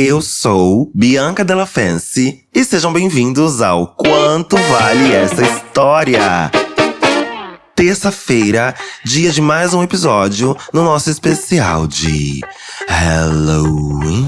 Eu sou Bianca Della Fancy e sejam bem-vindos ao Quanto Vale Essa História? Terça-feira, dia de mais um episódio no nosso especial de Halloween.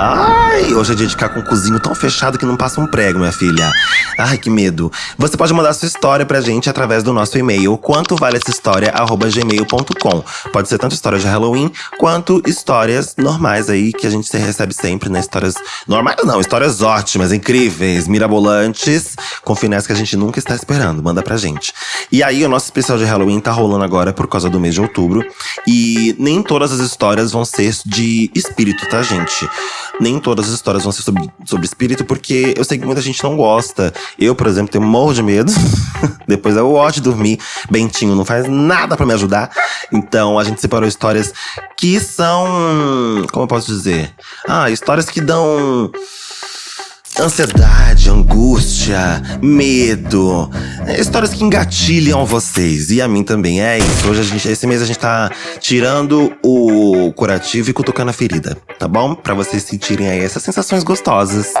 Ai, hoje é dia de ficar com o cozinho tão fechado que não passa um prego, minha filha. Ai, que medo. Você pode mandar sua história pra gente através do nosso e-mail, quanto vale essa história, gmail.com. Pode ser tanto histórias de Halloween, quanto histórias normais aí, que a gente recebe sempre, né? Histórias normais não, histórias ótimas, incríveis, mirabolantes, com finais que a gente nunca está esperando. Manda pra gente. E aí, o nosso especial de Halloween tá rolando agora por causa do mês de outubro. E nem todas as histórias vão ser de espírito, tá, gente? Nem todas as histórias vão ser sobre, sobre espírito, porque eu sei que muita gente não gosta. Eu, por exemplo, tenho um morro de medo. Depois eu gosto de dormir. Bentinho não faz nada para me ajudar. Então a gente separou histórias que são. Como eu posso dizer? Ah, histórias que dão ansiedade, angústia, medo. É, histórias que engatilham vocês. E a mim também. É isso. Hoje a gente, esse mês a gente tá tirando o curativo e cutucando a ferida, tá bom? Para vocês sentirem aí essas sensações gostosas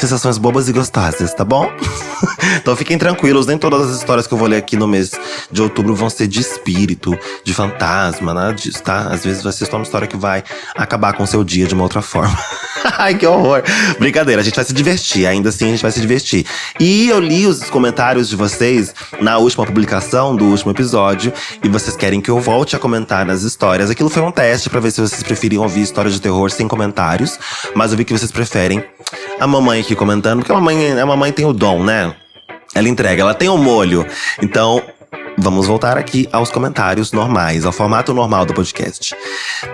sensações bobas e gostosas, tá bom? então fiquem tranquilos, nem todas as histórias que eu vou ler aqui no mês de outubro vão ser de espírito, de fantasma, nada disso, tá? Às vezes vai ser só uma história que vai acabar com o seu dia de uma outra forma. Ai, que horror! Brincadeira, a gente vai se divertir, ainda assim a gente vai se divertir. E eu li os comentários de vocês na última publicação do último episódio e vocês querem que eu volte a comentar nas histórias. Aquilo foi um teste para ver se vocês preferiam ouvir histórias de terror sem comentários, mas eu vi que vocês preferem a mamãe aqui comentando, porque a mamãe, a mamãe tem o dom, né? Ela entrega, ela tem o molho. Então, vamos voltar aqui aos comentários normais, ao formato normal do podcast.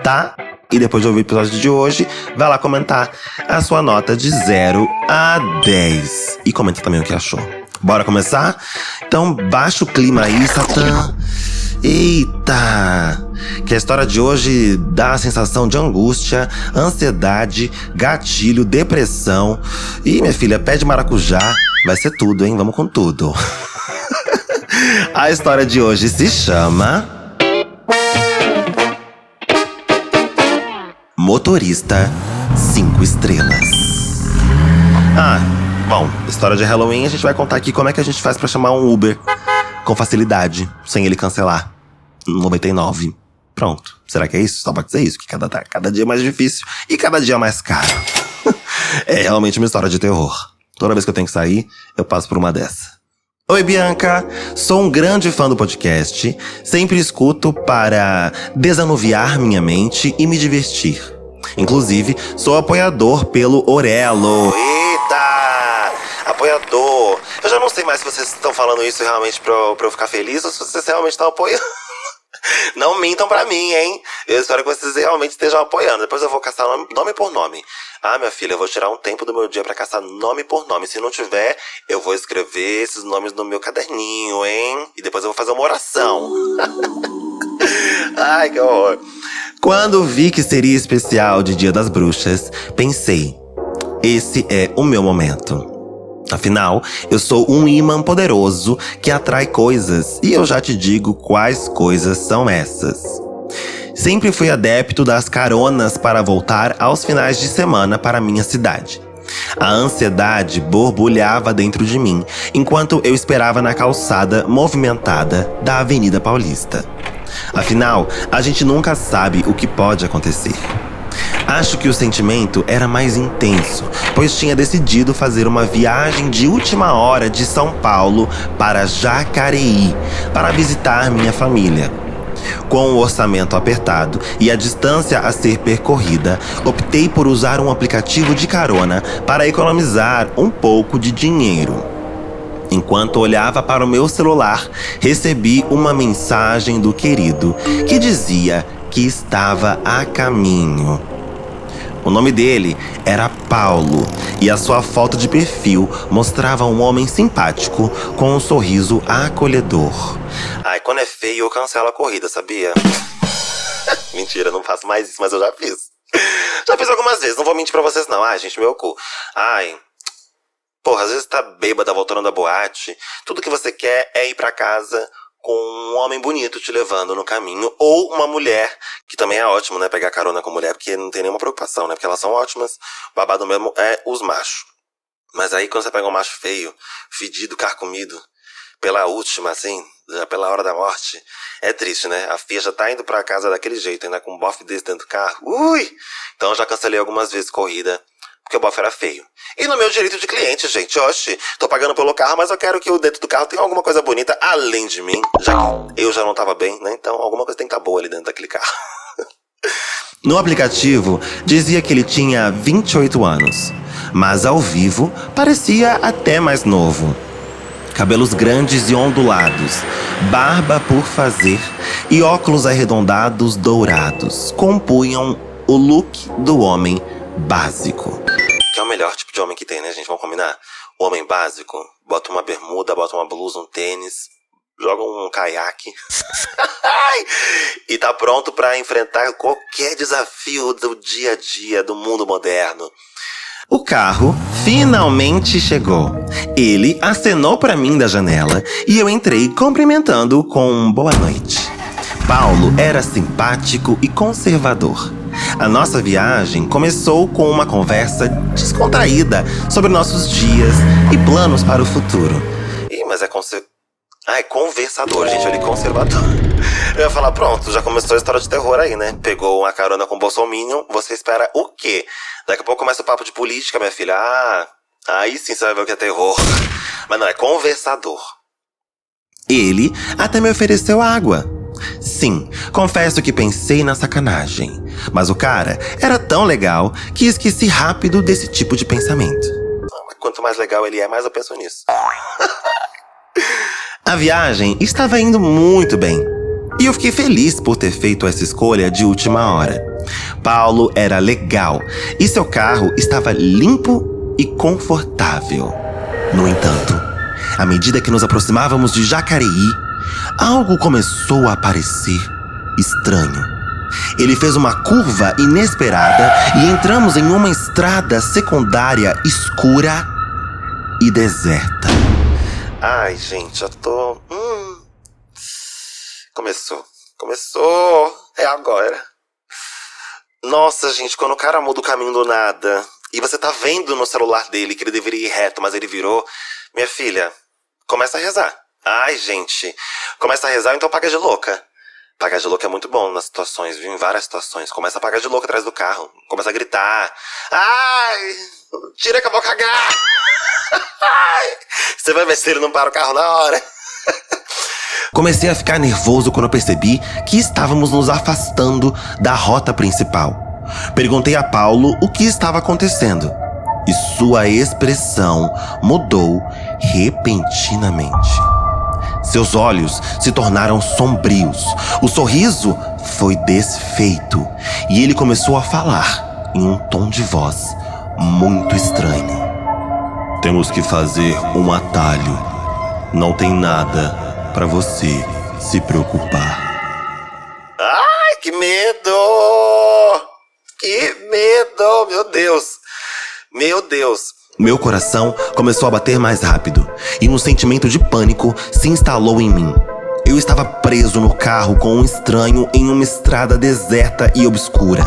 Tá? E depois de ouvir o episódio de hoje, vai lá comentar a sua nota de 0 a 10. E comenta também o que achou. Bora começar? Então, baixa o clima aí, Satã. Eita! Que a história de hoje dá a sensação de angústia, ansiedade, gatilho, depressão. E minha filha, pé de maracujá, vai ser tudo, hein? Vamos com tudo. a história de hoje se chama. Motorista 5 estrelas. Ah, bom, história de Halloween, a gente vai contar aqui como é que a gente faz para chamar um Uber com facilidade, sem ele cancelar. 99. Pronto. Será que é isso? Só pode ser isso, que cada, cada dia é mais difícil e cada dia é mais caro. é realmente uma história de terror. Toda vez que eu tenho que sair, eu passo por uma dessa. Oi, Bianca! Sou um grande fã do podcast. Sempre escuto para desanuviar minha mente e me divertir. Inclusive, sou apoiador pelo Orelo. Apoiador! Eu já não sei mais se vocês estão falando isso realmente pra, pra eu ficar feliz ou se vocês realmente estão apoiando. Não mintam pra mim, hein? Eu espero que vocês realmente estejam apoiando. Depois eu vou caçar nome por nome. Ah, minha filha, eu vou tirar um tempo do meu dia para caçar nome por nome. Se não tiver, eu vou escrever esses nomes no meu caderninho, hein? E depois eu vou fazer uma oração. Ai, que horror. Quando vi que seria especial de Dia das Bruxas, pensei: esse é o meu momento. Afinal, eu sou um imã poderoso que atrai coisas, e eu já te digo quais coisas são essas. Sempre fui adepto das caronas para voltar aos finais de semana para minha cidade. A ansiedade borbulhava dentro de mim enquanto eu esperava na calçada movimentada da Avenida Paulista. Afinal, a gente nunca sabe o que pode acontecer. Acho que o sentimento era mais intenso, pois tinha decidido fazer uma viagem de última hora de São Paulo para Jacareí para visitar minha família. Com o orçamento apertado e a distância a ser percorrida, optei por usar um aplicativo de carona para economizar um pouco de dinheiro. Enquanto olhava para o meu celular, recebi uma mensagem do querido que dizia que estava a caminho. O nome dele era Paulo e a sua foto de perfil mostrava um homem simpático com um sorriso acolhedor. Ai, quando é feio eu cancelo a corrida, sabia? Mentira, não faço mais isso, mas eu já fiz. Já fiz algumas vezes, não vou mentir pra vocês não. Ai, gente, meu cu. Ai, Porra, às vezes tá bêbada voltando da boate. Tudo que você quer é ir pra casa, com um homem bonito te levando no caminho, ou uma mulher, que também é ótimo, né? Pegar carona com mulher, porque não tem nenhuma preocupação, né? Porque elas são ótimas. O babado mesmo é os machos. Mas aí quando você pega um macho feio, fedido, carcomido, pela última, assim, já pela hora da morte, é triste, né? A Fia já tá indo pra casa daquele jeito, ainda com um bofe desse dentro do carro. Ui! Então já cancelei algumas vezes corrida porque o bofe era feio. E no meu direito de cliente, gente, oxe, tô pagando pelo carro, mas eu quero que o dentro do carro tenha alguma coisa bonita além de mim, já que eu já não tava bem, né? Então alguma coisa tem que estar tá boa ali dentro daquele carro. no aplicativo, dizia que ele tinha 28 anos, mas ao vivo parecia até mais novo. Cabelos grandes e ondulados, barba por fazer e óculos arredondados dourados compunham o look do homem básico que é o melhor tipo de homem que tem, né, gente? Vamos combinar? O homem básico, bota uma bermuda, bota uma blusa, um tênis, joga um caiaque e tá pronto para enfrentar qualquer desafio do dia a dia do mundo moderno. O carro finalmente chegou. Ele acenou para mim da janela e eu entrei cumprimentando com boa noite. Paulo era simpático e conservador. A nossa viagem começou com uma conversa descontraída sobre nossos dias e planos para o futuro. Ih, mas é conser... Ah, é conversador, gente, é conservador. Eu ia falar, pronto, já começou a história de terror aí, né? Pegou uma carona com o Bolsonaro, você espera o quê? Daqui a pouco começa o papo de política, minha filha. Ah, aí sim você vai ver o que é terror. Mas não, é conversador. Ele até me ofereceu água. Sim, confesso que pensei na sacanagem, mas o cara era tão legal que esqueci rápido desse tipo de pensamento. Quanto mais legal ele é, mais eu penso nisso. A viagem estava indo muito bem. E eu fiquei feliz por ter feito essa escolha de última hora. Paulo era legal e seu carro estava limpo e confortável. No entanto, à medida que nos aproximávamos de Jacareí, algo começou a aparecer estranho. Ele fez uma curva inesperada e entramos em uma estrada secundária escura e deserta. Ai, gente, eu tô. Hum. Começou. Começou. É agora. Nossa, gente, quando o cara muda o caminho do nada e você tá vendo no celular dele que ele deveria ir reto, mas ele virou, minha filha, começa a rezar. Ai, gente, começa a rezar, então paga de louca. Pagar de louca é muito bom nas situações, viu? Em várias situações. Começa a pagar de louca atrás do carro. Começa a gritar. Ai! Tira que eu vou cagar! Ai! Você vai ver se ele não para o carro na hora. Comecei a ficar nervoso quando percebi que estávamos nos afastando da rota principal. Perguntei a Paulo o que estava acontecendo e sua expressão mudou repentinamente. Seus olhos se tornaram sombrios. O sorriso foi desfeito e ele começou a falar em um tom de voz muito estranho. Temos que fazer um atalho. Não tem nada para você se preocupar. Ai, que medo! Que medo, meu Deus! Meu Deus! Meu coração começou a bater mais rápido e um sentimento de pânico se instalou em mim. Eu estava preso no carro com um estranho em uma estrada deserta e obscura.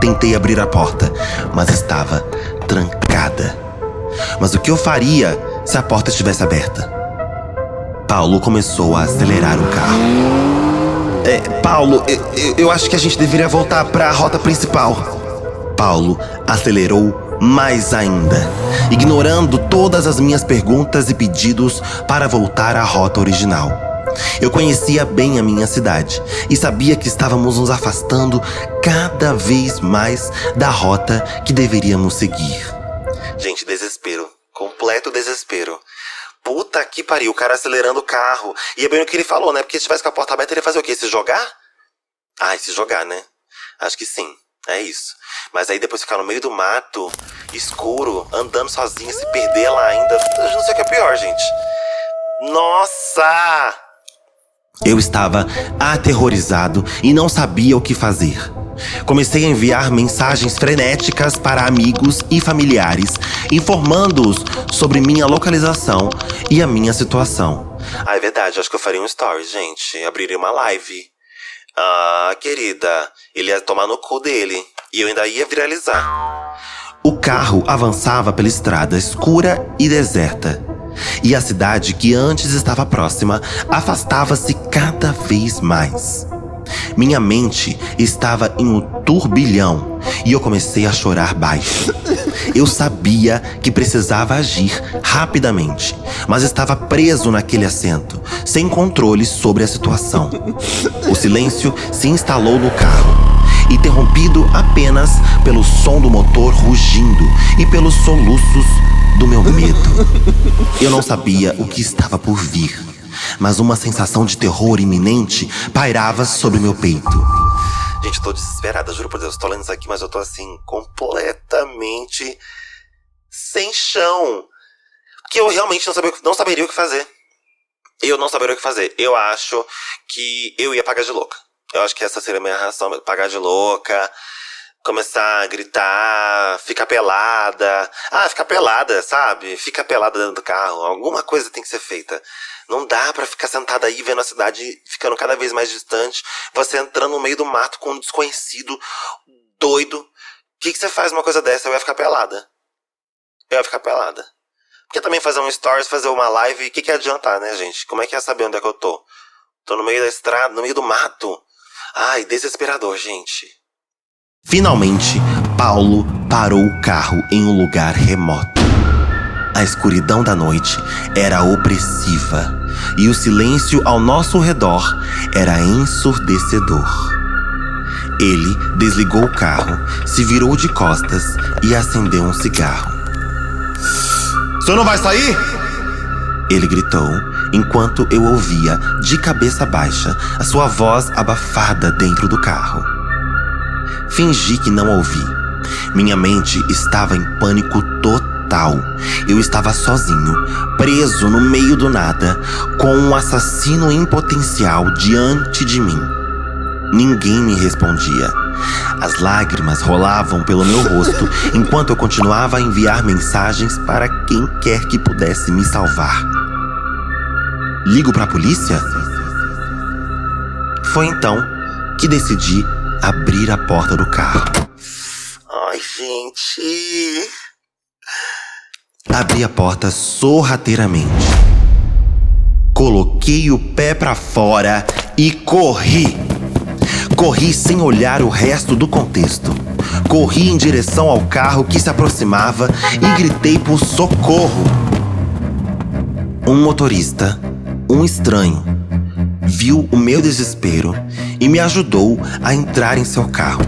Tentei abrir a porta, mas estava trancada. Mas o que eu faria se a porta estivesse aberta? Paulo começou a acelerar o carro. É, Paulo, eu, eu acho que a gente deveria voltar para a rota principal. Paulo acelerou mais ainda, ignorando todas as minhas perguntas e pedidos para voltar à rota original. Eu conhecia bem a minha cidade e sabia que estávamos nos afastando cada vez mais da rota que deveríamos seguir. Gente, desespero. Completo desespero. Puta que pariu, o cara acelerando o carro. E é bem o que ele falou, né? Porque se tivesse com a porta aberta, ele ia fazer o quê? Se jogar? Ai, se jogar, né? Acho que sim. É isso. Mas aí depois ficar no meio do mato, escuro, andando sozinho, se perder lá ainda. Eu não sei o que é pior, gente. Nossa! Eu estava aterrorizado e não sabia o que fazer. Comecei a enviar mensagens frenéticas para amigos e familiares, informando-os sobre minha localização e a minha situação. Ah, é verdade, acho que eu faria um story, gente. Abriria uma live. Ah, querida, ele ia tomar no cu dele. E eu ainda ia viralizar. O carro avançava pela estrada escura e deserta. E a cidade, que antes estava próxima, afastava-se cada vez mais. Minha mente estava em um turbilhão e eu comecei a chorar baixo. Eu sabia que precisava agir rapidamente, mas estava preso naquele assento, sem controle sobre a situação. O silêncio se instalou no carro, interrompido apenas pelo som do motor rugindo e pelos soluços do meu medo. Eu não sabia o que estava por vir, mas uma sensação de terror iminente pairava sobre meu peito. Gente, eu tô desesperada, juro por Deus. Tô lendo isso aqui, mas eu tô assim, completamente sem chão. Porque eu realmente não, sabia, não saberia o que fazer. Eu não saberia o que fazer. Eu acho que eu ia pagar de louca. Eu acho que essa seria a minha reação. Pagar de louca, começar a gritar, ficar pelada. Ah, ficar pelada, sabe? Fica pelada dentro do carro. Alguma coisa tem que ser feita. Não dá para ficar sentada aí vendo a cidade ficando cada vez mais distante. Você entrando no meio do mato com um desconhecido, doido. O que, que você faz uma coisa dessa? Eu ia ficar pelada. Eu ia ficar pelada. Porque também fazer um stories, fazer uma live, o que, que adiantar, né, gente? Como é que é saber onde é que eu tô? Tô no meio da estrada, no meio do mato. Ai, desesperador, gente. Finalmente, Paulo parou o carro em um lugar remoto. A escuridão da noite era opressiva e o silêncio ao nosso redor era ensurdecedor. Ele desligou o carro, se virou de costas e acendeu um cigarro. O senhor não vai sair? Ele gritou enquanto eu ouvia, de cabeça baixa, a sua voz abafada dentro do carro. Fingi que não ouvi. Minha mente estava em pânico total. Eu estava sozinho, preso no meio do nada, com um assassino em potencial diante de mim. Ninguém me respondia. As lágrimas rolavam pelo meu rosto enquanto eu continuava a enviar mensagens para quem quer que pudesse me salvar. Ligo para a polícia? Foi então que decidi abrir a porta do carro. Ai, gente. Abri a porta sorrateiramente. Coloquei o pé para fora e corri. Corri sem olhar o resto do contexto. Corri em direção ao carro que se aproximava e gritei por socorro. Um motorista, um estranho, viu o meu desespero e me ajudou a entrar em seu carro.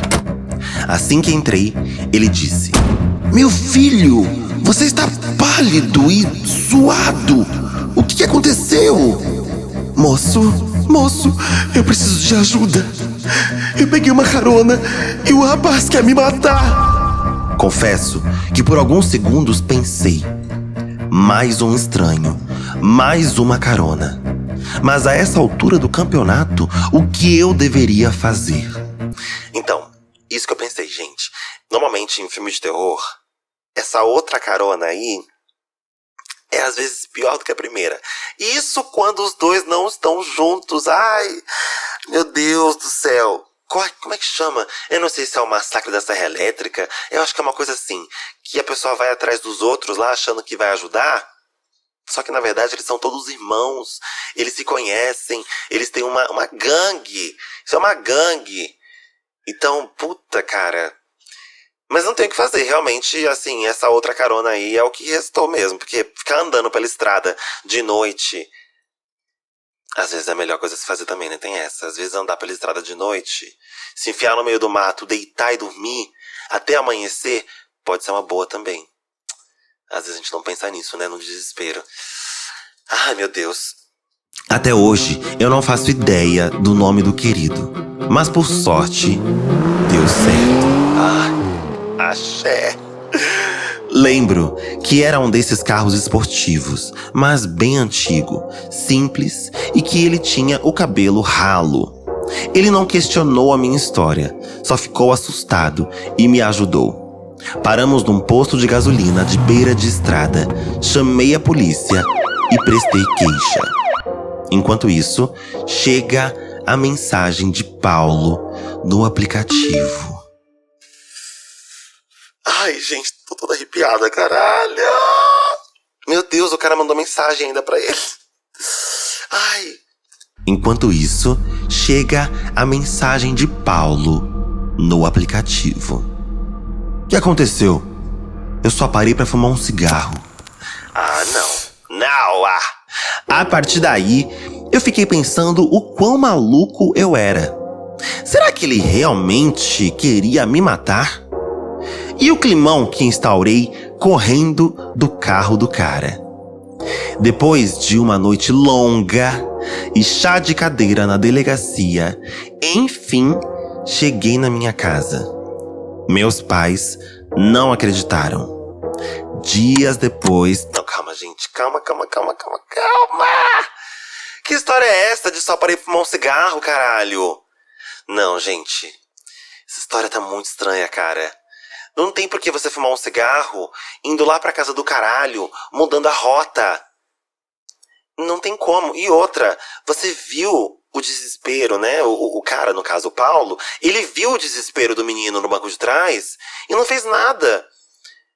Assim que entrei, ele disse: Meu filho, você está pálido e suado. O que aconteceu? Moço, moço, eu preciso de ajuda. Eu peguei uma carona e o rapaz quer me matar. Confesso que por alguns segundos pensei: mais um estranho, mais uma carona. Mas a essa altura do campeonato, o que eu deveria fazer? Então, isso que eu pensei, gente. Normalmente em filme de terror, essa outra carona aí é às vezes pior do que a primeira. Isso quando os dois não estão juntos. Ai, meu Deus do céu. Como é que chama? Eu não sei se é o massacre da Serra Elétrica. Eu acho que é uma coisa assim. Que a pessoa vai atrás dos outros lá achando que vai ajudar. Só que na verdade eles são todos irmãos, eles se conhecem, eles têm uma, uma gangue. Isso é uma gangue. Então, puta, cara. Mas não tem o que fazer, realmente, assim, essa outra carona aí é o que restou mesmo, porque ficar andando pela estrada de noite. Às vezes é a melhor coisa a se fazer também, né? Tem essa. Às vezes andar pela estrada de noite, se enfiar no meio do mato, deitar e dormir até amanhecer, pode ser uma boa também. Às vezes a gente não pensa nisso, né? No desespero. Ai, meu Deus. Até hoje, eu não faço ideia do nome do querido. Mas por sorte, deu certo. Ah, axé. Lembro que era um desses carros esportivos, mas bem antigo, simples e que ele tinha o cabelo ralo. Ele não questionou a minha história, só ficou assustado e me ajudou. Paramos num posto de gasolina de beira de estrada. Chamei a polícia e prestei queixa. Enquanto isso, chega a mensagem de Paulo no aplicativo. Ai, gente, tô toda arrepiada, caralho! Meu Deus, o cara mandou mensagem ainda pra ele. Ai. Enquanto isso, chega a mensagem de Paulo no aplicativo. O que aconteceu? Eu só parei para fumar um cigarro. Ah, não. Não, ah. A partir daí, eu fiquei pensando o quão maluco eu era. Será que ele realmente queria me matar? E o climão que instaurei correndo do carro do cara. Depois de uma noite longa e chá de cadeira na delegacia, enfim cheguei na minha casa. Meus pais não acreditaram. Dias depois. Não, calma, gente. Calma, calma, calma, calma, calma! Que história é essa de só parei fumar um cigarro, caralho? Não, gente. Essa história tá muito estranha, cara. Não tem por que você fumar um cigarro indo lá pra casa do caralho, mudando a rota. Não tem como. E outra, você viu o desespero, né? O, o cara, no caso o Paulo, ele viu o desespero do menino no banco de trás e não fez nada.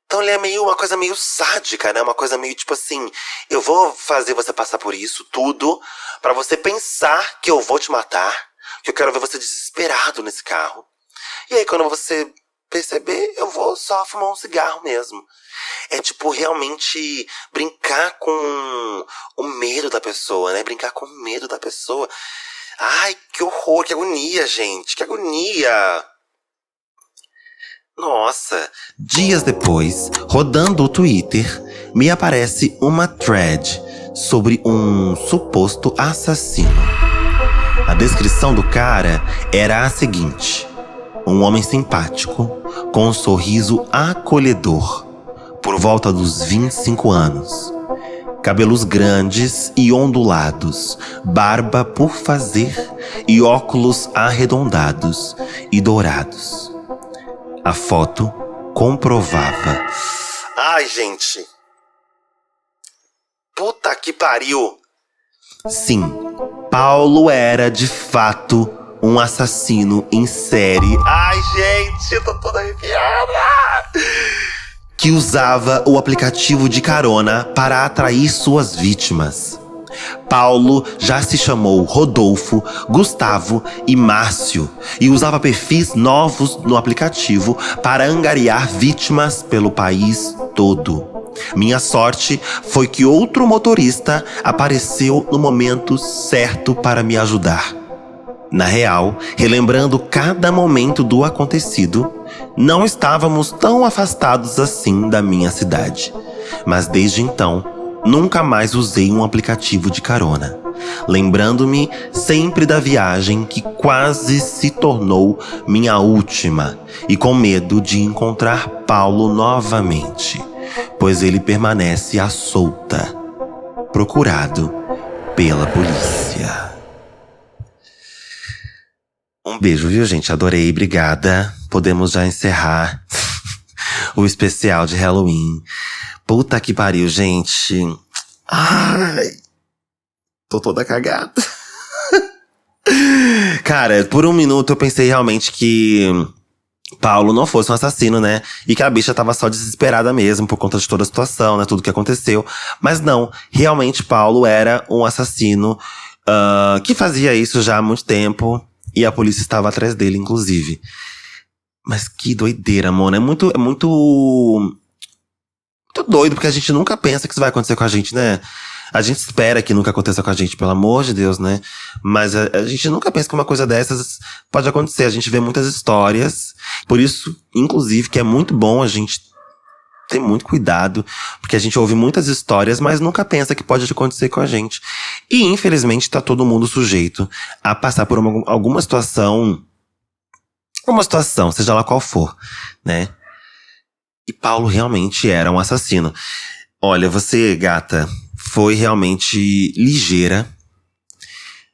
Então ele é meio uma coisa meio sádica, né? Uma coisa meio tipo assim, eu vou fazer você passar por isso tudo para você pensar que eu vou te matar, que eu quero ver você desesperado nesse carro. E aí quando você perceber, eu vou só fumar um cigarro mesmo. É tipo realmente brincar com o medo da pessoa, né? Brincar com o medo da pessoa. Ai, que horror, que agonia, gente, que agonia. Nossa. Dias depois, rodando o Twitter, me aparece uma thread sobre um suposto assassino. A descrição do cara era a seguinte: um homem simpático, com um sorriso acolhedor, por volta dos 25 anos. Cabelos grandes e ondulados, barba por fazer e óculos arredondados e dourados. A foto comprovava. Ai, gente. Puta que pariu. Sim, Paulo era de fato um assassino em série. Ai, gente, eu tô toda arrepiada! Que usava o aplicativo de carona para atrair suas vítimas. Paulo já se chamou Rodolfo, Gustavo e Márcio e usava perfis novos no aplicativo para angariar vítimas pelo país todo. Minha sorte foi que outro motorista apareceu no momento certo para me ajudar. Na real, relembrando cada momento do acontecido, não estávamos tão afastados assim da minha cidade. Mas desde então, nunca mais usei um aplicativo de carona, lembrando-me sempre da viagem que quase se tornou minha última e com medo de encontrar Paulo novamente, pois ele permanece à solta, procurado pela polícia. Um beijo, viu, gente? Adorei, obrigada. Podemos já encerrar o especial de Halloween. Puta que pariu, gente. Ai. Tô toda cagada. Cara, por um minuto eu pensei realmente que Paulo não fosse um assassino, né? E que a bicha tava só desesperada mesmo por conta de toda a situação, né? Tudo que aconteceu. Mas não, realmente Paulo era um assassino uh, que fazia isso já há muito tempo. E a polícia estava atrás dele, inclusive. Mas que doideira, mano. É muito. É muito. Muito doido, porque a gente nunca pensa que isso vai acontecer com a gente, né? A gente espera que nunca aconteça com a gente, pelo amor de Deus, né? Mas a, a, gente nunca pensa que uma coisa dessas pode acontecer. A gente vê muitas histórias. Por isso, inclusive, que é muito bom a gente ter muito cuidado, porque a gente ouve muitas histórias, mas nunca pensa que pode acontecer com a gente. E infelizmente está todo mundo sujeito a passar por uma, alguma situação, uma situação, seja lá qual for, né? E Paulo realmente era um assassino. Olha, você, gata, foi realmente ligeira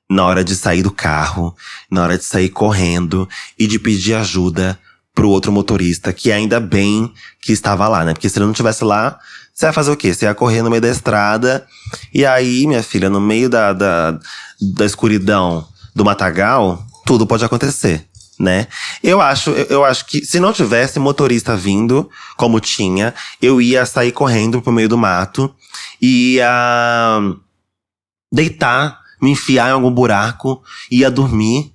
na hora de sair do carro, na hora de sair correndo e de pedir ajuda pro outro motorista, que ainda bem que estava lá, né? Porque se ele não tivesse lá, você ia fazer o quê? Você ia correr no meio da estrada, e aí, minha filha, no meio da, da, da escuridão do matagal, tudo pode acontecer né? Eu acho, eu acho que se não tivesse motorista vindo, como tinha, eu ia sair correndo pro meio do mato e ia deitar, me enfiar em algum buraco, ia dormir,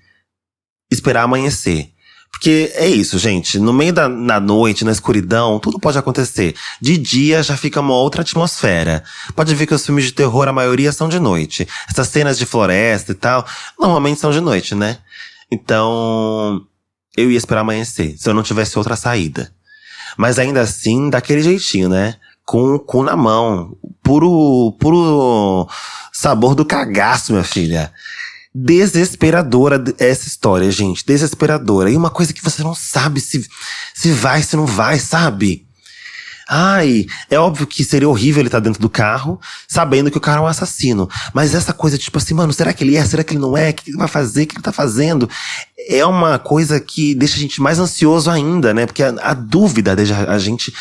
esperar amanhecer. Porque é isso, gente. No meio da na noite, na escuridão, tudo pode acontecer. De dia já fica uma outra atmosfera. Pode ver que os filmes de terror, a maioria são de noite. Essas cenas de floresta e tal, normalmente são de noite, né? Então, eu ia esperar amanhecer, se eu não tivesse outra saída. Mas ainda assim, daquele jeitinho, né? Com o cu na mão. Puro, puro sabor do cagaço, minha filha. Desesperadora essa história, gente. Desesperadora. E uma coisa que você não sabe se, se vai, se não vai, sabe? Ai, é óbvio que seria horrível ele estar tá dentro do carro, sabendo que o cara é um assassino. Mas essa coisa, tipo assim, mano, será que ele é? Será que ele não é? O que ele vai fazer? O que ele tá fazendo? É uma coisa que deixa a gente mais ansioso ainda, né? Porque a, a dúvida deixa a gente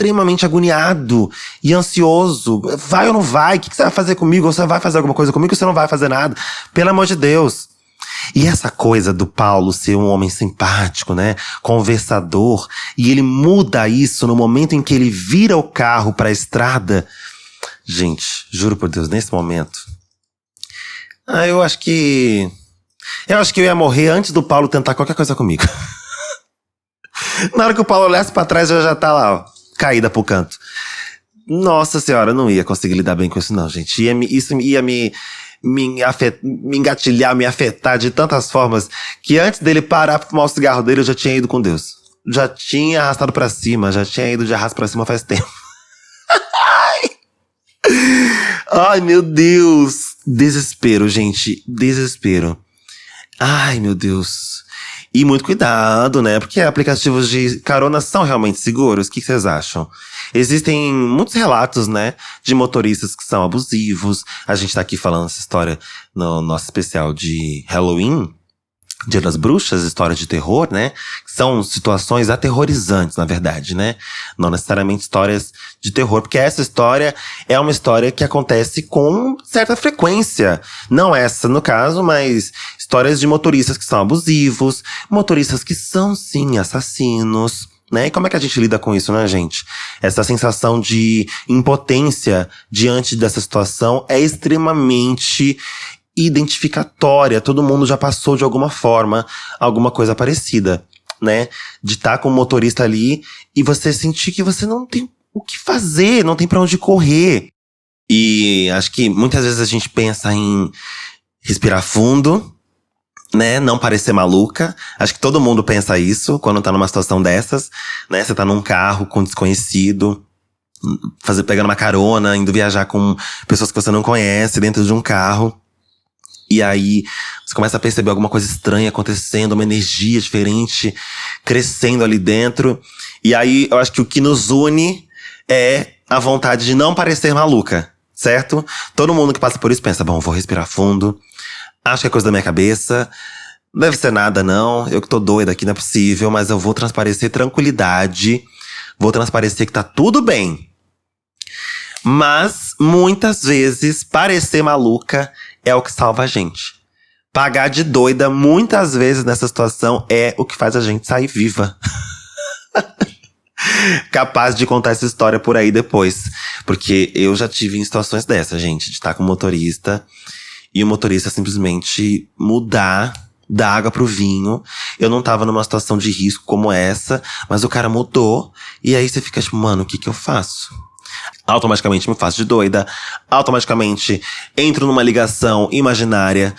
extremamente agoniado e ansioso. Vai ou não vai? O que você vai fazer comigo? Você vai fazer alguma coisa comigo você não vai fazer nada? Pelo amor de Deus. E essa coisa do Paulo ser um homem simpático, né? Conversador, e ele muda isso no momento em que ele vira o carro para a estrada. Gente, juro por Deus, nesse momento. Ah, eu acho que. Eu acho que eu ia morrer antes do Paulo tentar qualquer coisa comigo. Na hora que o Paulo olhasse pra trás, eu já tá lá, ó, caída pro canto. Nossa senhora, não ia conseguir lidar bem com isso, não, gente. Ia me, isso ia me me, afet, me engatilhar, me afetar de tantas formas que antes dele parar pra fumar o cigarro dele, eu já tinha ido com Deus. Já tinha arrastado para cima, já tinha ido de arrasto pra cima faz tempo. Ai, meu Deus! Desespero, gente. Desespero. Ai, meu Deus. E muito cuidado, né? Porque aplicativos de carona são realmente seguros. O que vocês acham? Existem muitos relatos, né, de motoristas que são abusivos. A gente tá aqui falando essa história no nosso especial de Halloween. Dia das Bruxas, histórias de terror, né? São situações aterrorizantes, na verdade, né? Não necessariamente histórias de terror, porque essa história é uma história que acontece com certa frequência. Não essa, no caso, mas histórias de motoristas que são abusivos, motoristas que são, sim, assassinos. Né? E como é que a gente lida com isso, né, gente? Essa sensação de impotência diante dessa situação é extremamente identificatória. Todo mundo já passou de alguma forma alguma coisa parecida, né? De estar tá com o motorista ali e você sentir que você não tem o que fazer, não tem para onde correr. E acho que muitas vezes a gente pensa em respirar fundo, né, não parecer maluca. Acho que todo mundo pensa isso quando tá numa situação dessas, né? Você tá num carro com um desconhecido, fazer pegando uma carona, indo viajar com pessoas que você não conhece dentro de um carro. E aí você começa a perceber alguma coisa estranha acontecendo, uma energia diferente crescendo ali dentro. E aí eu acho que o que nos une é a vontade de não parecer maluca, certo? Todo mundo que passa por isso pensa: bom, vou respirar fundo, Acho que é coisa da minha cabeça. Não deve ser nada, não. Eu que tô doida aqui, não é possível, mas eu vou transparecer tranquilidade. Vou transparecer que tá tudo bem. Mas, muitas vezes, parecer maluca é o que salva a gente. Pagar de doida, muitas vezes nessa situação, é o que faz a gente sair viva. Capaz de contar essa história por aí depois. Porque eu já tive em situações dessas, gente, de estar com um motorista e o motorista simplesmente mudar da água pro vinho. Eu não tava numa situação de risco como essa, mas o cara mudou. E aí você fica tipo, mano, o que que eu faço? Automaticamente me faço de doida. Automaticamente entro numa ligação imaginária,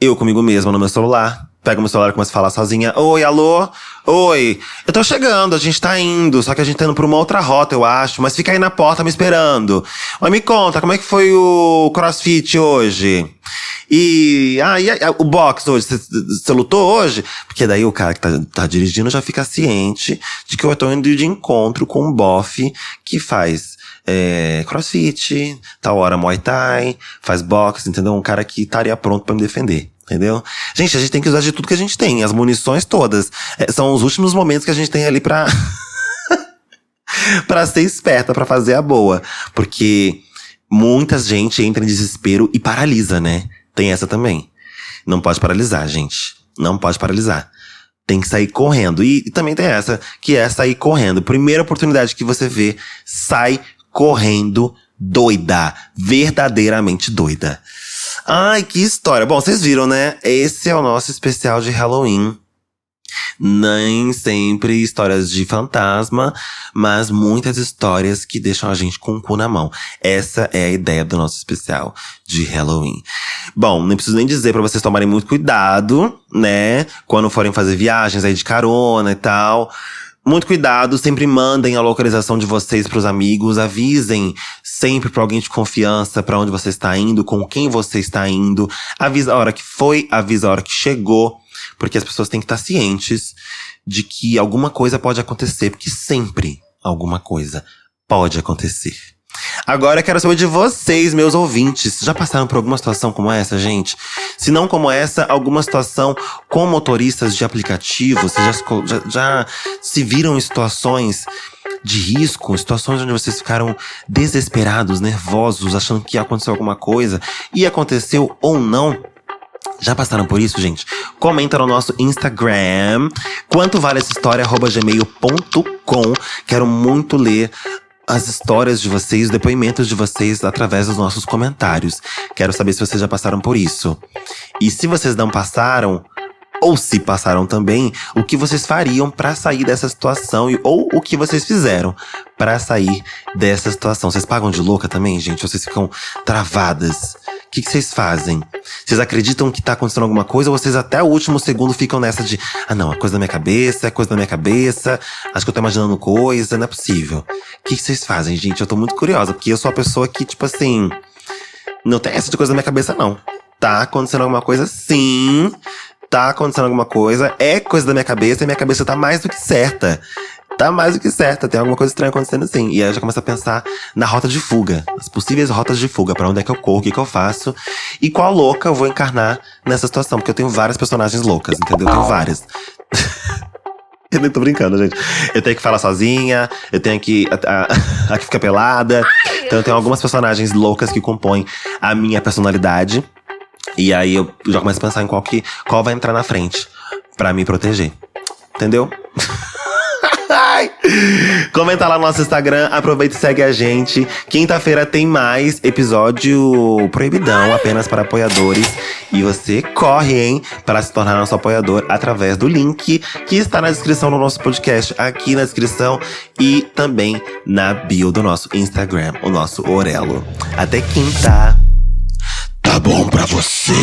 eu comigo mesma no meu celular. Pego meu celular e começo a falar sozinha. Oi, alô? Oi, eu tô chegando, a gente tá indo, só que a gente tá indo pra uma outra rota, eu acho, mas fica aí na porta me esperando. Mas me conta, como é que foi o crossfit hoje? E, ah, e o box hoje, você lutou hoje? Porque daí o cara que tá, tá, dirigindo já fica ciente de que eu tô indo de encontro com um bofe que faz é, crossfit, tal hora muay thai, faz boxe, entendeu? Um cara que estaria pronto para me defender. Entendeu? Gente, a gente tem que usar de tudo que a gente tem, as munições todas. É, são os últimos momentos que a gente tem ali pra. pra ser esperta, pra fazer a boa. Porque muita gente entra em desespero e paralisa, né? Tem essa também. Não pode paralisar, gente. Não pode paralisar. Tem que sair correndo. E, e também tem essa, que é sair correndo. Primeira oportunidade que você vê, sai correndo doida. Verdadeiramente doida. Ai, que história. Bom, vocês viram, né? Esse é o nosso especial de Halloween. Nem sempre histórias de fantasma, mas muitas histórias que deixam a gente com o cu na mão. Essa é a ideia do nosso especial de Halloween. Bom, não preciso nem dizer para vocês tomarem muito cuidado, né? Quando forem fazer viagens aí de carona e tal. Muito cuidado, sempre mandem a localização de vocês para os amigos, avisem sempre para alguém de confiança para onde você está indo, com quem você está indo. Avisa a hora que foi, avisa a hora que chegou, porque as pessoas têm que estar cientes de que alguma coisa pode acontecer, porque sempre alguma coisa pode acontecer. Agora quero saber de vocês, meus ouvintes. Já passaram por alguma situação como essa, gente? Se não como essa, alguma situação com motoristas de aplicativo? Vocês já, já, já se viram em situações de risco, situações onde vocês ficaram desesperados, nervosos, achando que ia acontecer alguma coisa e aconteceu ou não? Já passaram por isso, gente? Comenta no nosso Instagram. Quanto vale essa história? gmail.com. Quero muito ler as histórias de vocês, os depoimentos de vocês através dos nossos comentários. Quero saber se vocês já passaram por isso. E se vocês não passaram, ou se passaram também, o que vocês fariam para sair dessa situação ou o que vocês fizeram para sair dessa situação. Vocês pagam de louca também, gente? Vocês ficam travadas? O que, que vocês fazem? Vocês acreditam que tá acontecendo alguma coisa ou vocês até o último segundo ficam nessa de ah não, é coisa da minha cabeça, é coisa da minha cabeça, acho que eu tô imaginando coisa, não é possível. O que, que vocês fazem, gente? Eu tô muito curiosa, porque eu sou a pessoa que, tipo assim, não tem essa de coisa da minha cabeça, não. Tá acontecendo alguma coisa, sim tá acontecendo alguma coisa, é coisa da minha cabeça e minha cabeça tá mais do que certa. Tá mais do que certa, tem alguma coisa estranha acontecendo assim. E aí eu já começo a pensar na rota de fuga, as possíveis rotas de fuga, para onde é que eu corro, o que, que eu faço e qual louca eu vou encarnar nessa situação, porque eu tenho várias personagens loucas, entendeu? Eu tenho várias. Eu nem tô brincando, gente. Eu tenho que falar sozinha, eu tenho que. A, a, a que fica pelada. Então eu tenho algumas personagens loucas que compõem a minha personalidade. E aí eu já começo a pensar em qual, que, qual vai entrar na frente para me proteger. Entendeu? Comenta lá no nosso Instagram, aproveita e segue a gente. Quinta-feira tem mais episódio proibidão, apenas para apoiadores. E você corre, hein, para se tornar nosso apoiador através do link que está na descrição do nosso podcast, aqui na descrição e também na bio do nosso Instagram, o nosso Orelo. Até quinta! Tá bom pra você.